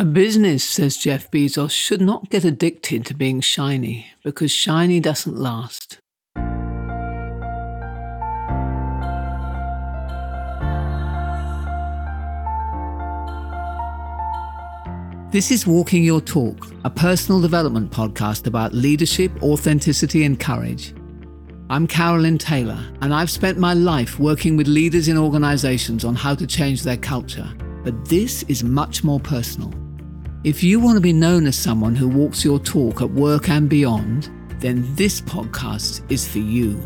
A business, says Jeff Bezos, should not get addicted to being shiny because shiny doesn't last. This is Walking Your Talk, a personal development podcast about leadership, authenticity, and courage. I'm Carolyn Taylor, and I've spent my life working with leaders in organizations on how to change their culture. But this is much more personal. If you want to be known as someone who walks your talk at work and beyond, then this podcast is for you.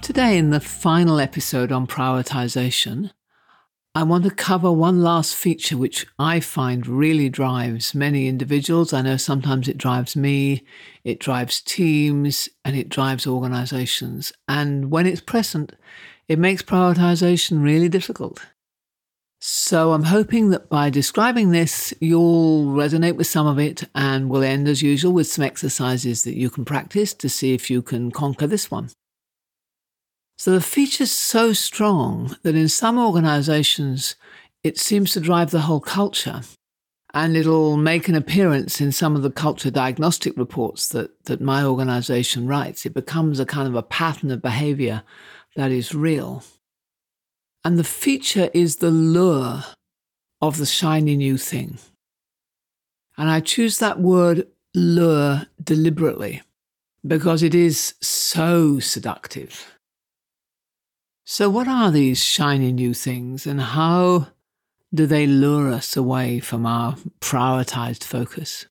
Today, in the final episode on prioritization, I want to cover one last feature which I find really drives many individuals. I know sometimes it drives me, it drives teams, and it drives organizations. And when it's present, it makes prioritization really difficult. So I'm hoping that by describing this, you'll resonate with some of it and we'll end as usual with some exercises that you can practice to see if you can conquer this one. So the feature's so strong that in some organizations, it seems to drive the whole culture. And it'll make an appearance in some of the culture diagnostic reports that, that my organization writes. It becomes a kind of a pattern of behavior that is real. And the feature is the lure of the shiny new thing. And I choose that word lure deliberately because it is so seductive. So, what are these shiny new things and how do they lure us away from our prioritized focus?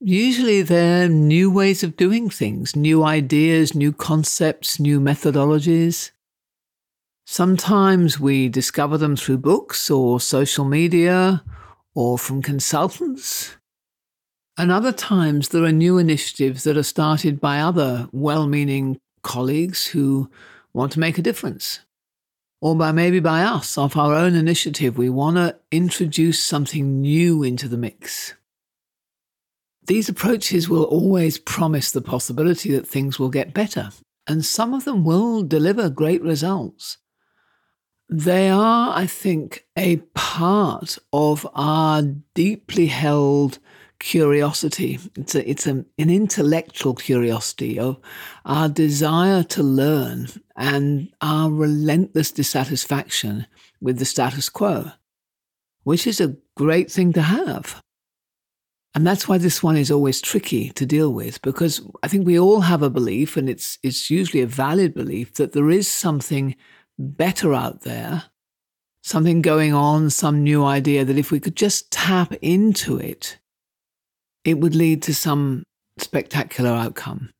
Usually, they're new ways of doing things, new ideas, new concepts, new methodologies. Sometimes we discover them through books or social media or from consultants. And other times, there are new initiatives that are started by other well meaning colleagues who want to make a difference. Or by maybe by us, of our own initiative, we want to introduce something new into the mix. These approaches will always promise the possibility that things will get better, and some of them will deliver great results. They are, I think, a part of our deeply held curiosity. It's, a, it's an intellectual curiosity of our desire to learn and our relentless dissatisfaction with the status quo, which is a great thing to have. And that's why this one is always tricky to deal with because I think we all have a belief, and it's, it's usually a valid belief, that there is something better out there, something going on, some new idea that if we could just tap into it, it would lead to some spectacular outcome.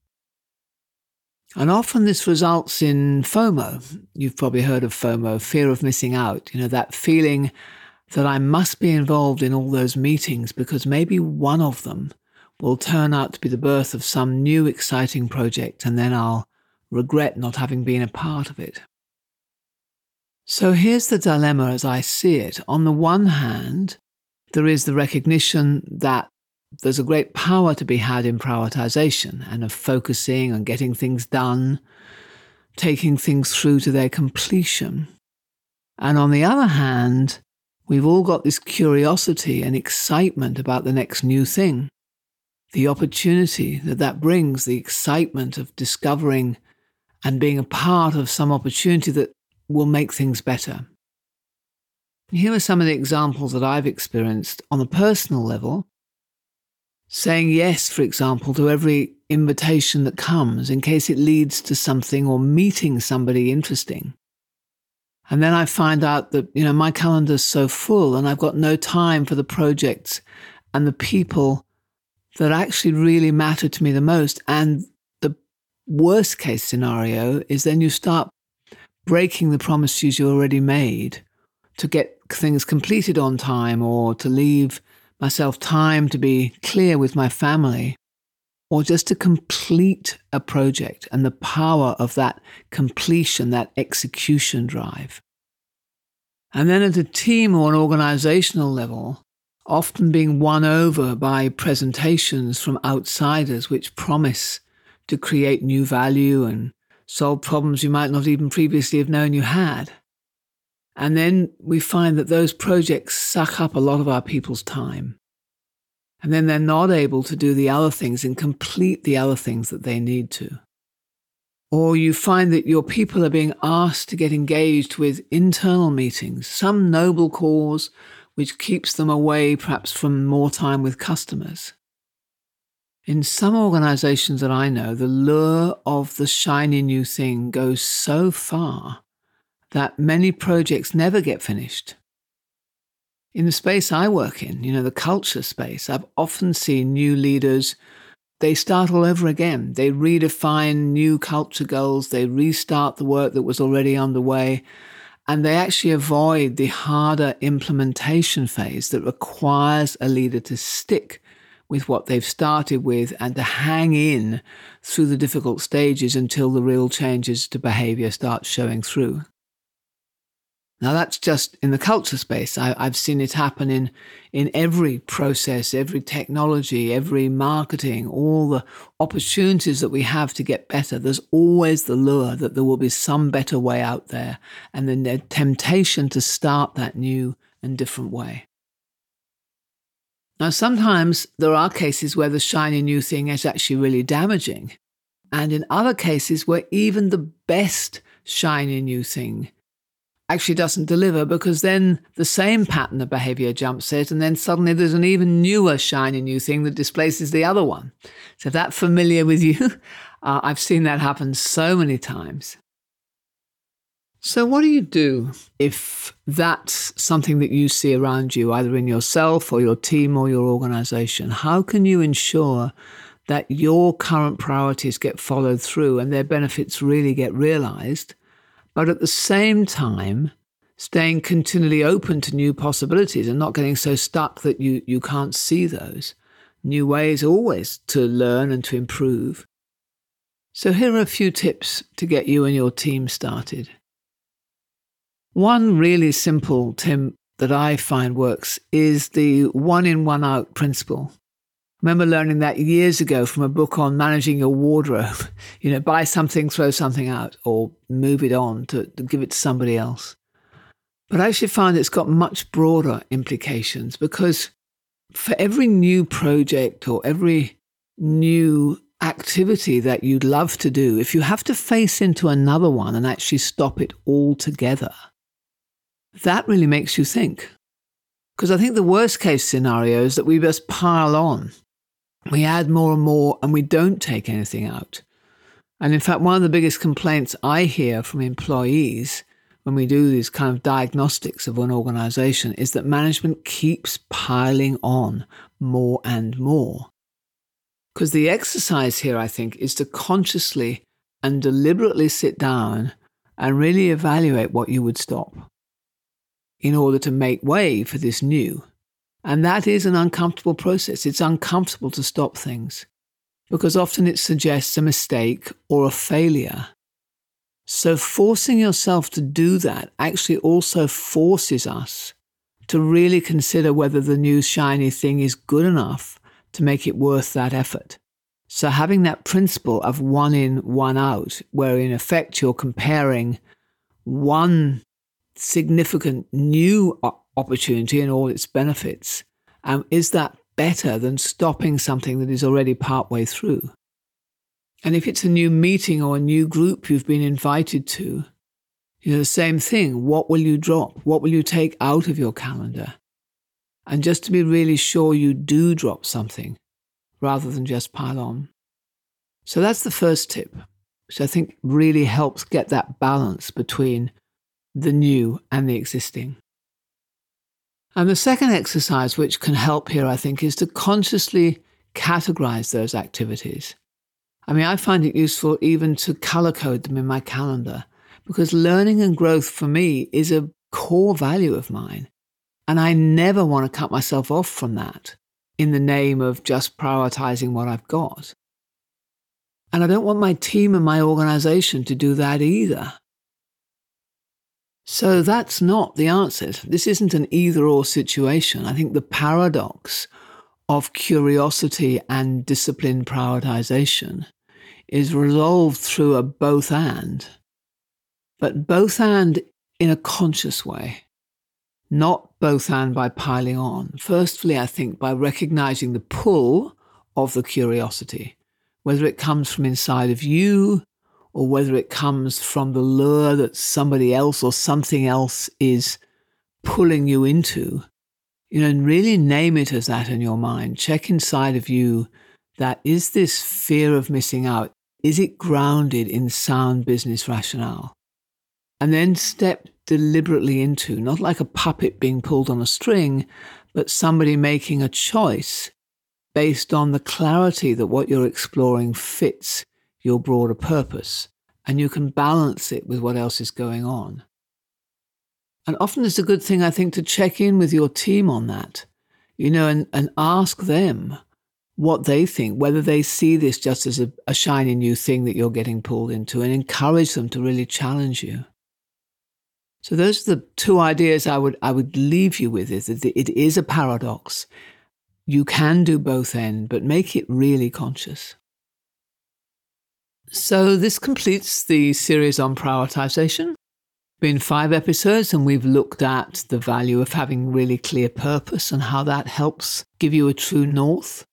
And often this results in FOMO. You've probably heard of FOMO, fear of missing out. You know, that feeling that I must be involved in all those meetings because maybe one of them will turn out to be the birth of some new exciting project and then I'll regret not having been a part of it. So here's the dilemma as I see it. On the one hand, there is the recognition that there's a great power to be had in prioritization and of focusing on getting things done, taking things through to their completion. And on the other hand, we've all got this curiosity and excitement about the next new thing. The opportunity that that brings, the excitement of discovering and being a part of some opportunity that will make things better. Here are some of the examples that I've experienced on a personal level saying yes, for example, to every invitation that comes in case it leads to something or meeting somebody interesting. And then I find out that, you know, my calendar's so full and I've got no time for the projects and the people that actually really matter to me the most. And the worst case scenario is then you start breaking the promises you already made to get things completed on time or to leave myself time to be clear with my family, or just to complete a project and the power of that completion, that execution drive. And then at a team or an organizational level, often being won over by presentations from outsiders which promise to create new value and solve problems you might not even previously have known you had. And then we find that those projects suck up a lot of our people's time. And then they're not able to do the other things and complete the other things that they need to. Or you find that your people are being asked to get engaged with internal meetings, some noble cause which keeps them away perhaps from more time with customers. In some organizations that I know, the lure of the shiny new thing goes so far that many projects never get finished. In the space I work in, you know, the culture space, I've often seen new leaders, they start all over again. They redefine new culture goals, they restart the work that was already underway, and they actually avoid the harder implementation phase that requires a leader to stick with what they've started with and to hang in through the difficult stages until the real changes to behavior start showing through. Now that's just in the culture space. I, have seen it happen in, in every process, every technology, every marketing, all the opportunities that we have to get better. There's always the lure that there will be some better way out there and then the temptation to start that new and different way. Now, sometimes there are cases where the shiny new thing is actually really damaging. And in other cases where even the best shiny new thing actually doesn't deliver because then the same pattern of behavior jumps it, and then suddenly there's an even newer, shiny new thing that displaces the other one. So, if that's familiar with you, uh, I've seen that happen so many times. So, what do you do if that's something that you see around you, either in yourself or your team or your organization? How can you ensure that your current priorities get followed through and their benefits really get realized? But at the same time, staying continually open to new possibilities and not getting so stuck that you, you can't see those. New ways always to learn and to improve. So, here are a few tips to get you and your team started. One really simple tip that I find works is the one in, one out principle remember learning that years ago from a book on managing your wardrobe. You know, buy something, throw something out, or move it on to, to give it to somebody else. But I actually find it's got much broader implications because for every new project or every new activity that you'd love to do, if you have to face into another one and actually stop it altogether, that really makes you think. Because I think the worst case scenario is that we just pile on we add more and more and we don't take anything out. And in fact, one of the biggest complaints I hear from employees when we do these kind of diagnostics of an organization is that management keeps piling on more and more. Because the exercise here, I think, is to consciously and deliberately sit down and really evaluate what you would stop in order to make way for this new. And that is an uncomfortable process. It's uncomfortable to stop things because often it suggests a mistake or a failure. So, forcing yourself to do that actually also forces us to really consider whether the new shiny thing is good enough to make it worth that effort. So, having that principle of one in, one out, where in effect you're comparing one significant new opportunity and all its benefits? Um, is that better than stopping something that is already partway through? And if it's a new meeting or a new group you've been invited to, you know, the same thing. What will you drop? What will you take out of your calendar? And just to be really sure you do drop something rather than just pile on. So that's the first tip, which I think really helps get that balance between the new and the existing. And the second exercise, which can help here, I think, is to consciously categorize those activities. I mean, I find it useful even to color code them in my calendar because learning and growth for me is a core value of mine. And I never want to cut myself off from that in the name of just prioritizing what I've got. And I don't want my team and my organization to do that either. So that's not the answer. This isn't an either or situation. I think the paradox of curiosity and disciplined prioritization is resolved through a both and, but both and in a conscious way, not both and by piling on. Firstly, I think by recognizing the pull of the curiosity, whether it comes from inside of you or whether it comes from the lure that somebody else or something else is pulling you into. You know, and really name it as that in your mind. Check inside of you that is this fear of missing out, is it grounded in sound business rationale? And then step deliberately into, not like a puppet being pulled on a string, but somebody making a choice based on the clarity that what you're exploring fits your broader purpose. And you can balance it with what else is going on. And often it's a good thing, I think, to check in with your team on that, you know, and, and ask them what they think, whether they see this just as a, a shiny new thing that you're getting pulled into, and encourage them to really challenge you. So those are the two ideas I would I would leave you with: is that it is a paradox. You can do both end, but make it really conscious. So this completes the series on prioritization. Been five episodes, and we've looked at the value of having really clear purpose and how that helps give you a true north.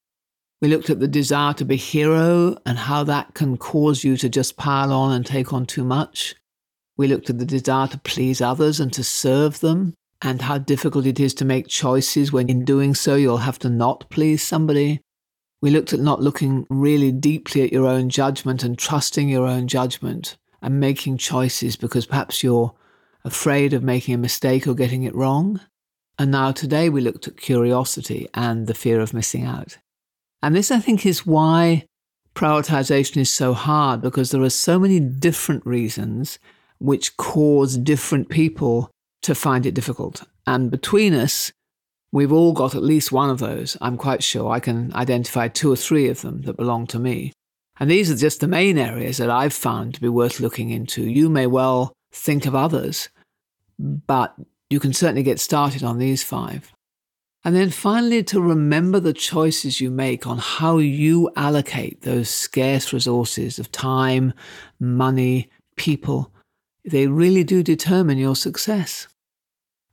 We looked at the desire to be hero and how that can cause you to just pile on and take on too much. We looked at the desire to please others and to serve them, and how difficult it is to make choices when in doing so you'll have to not please somebody. We looked at not looking really deeply at your own judgment and trusting your own judgment and making choices because perhaps you're afraid of making a mistake or getting it wrong. And now today we looked at curiosity and the fear of missing out. And this, I think, is why prioritization is so hard because there are so many different reasons which cause different people to find it difficult. And between us, we've all got at least one of those. I'm quite sure I can identify two or three of them that belong to me. And these are just the main areas that I've found to be worth looking into. You may well think of others, but you can certainly get started on these five. And then finally, to remember the choices you make on how you allocate those scarce resources of time, money, people. They really do determine your success.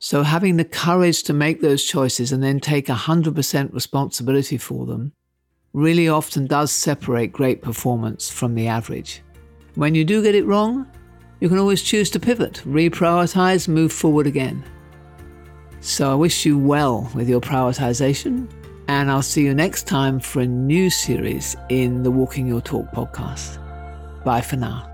So, having the courage to make those choices and then take 100% responsibility for them really often does separate great performance from the average. When you do get it wrong, you can always choose to pivot, reprioritize, move forward again. So I wish you well with your prioritization, and I'll see you next time for a new series in the Walking Your Talk podcast. Bye for now.